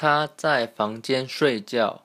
他在房间睡觉。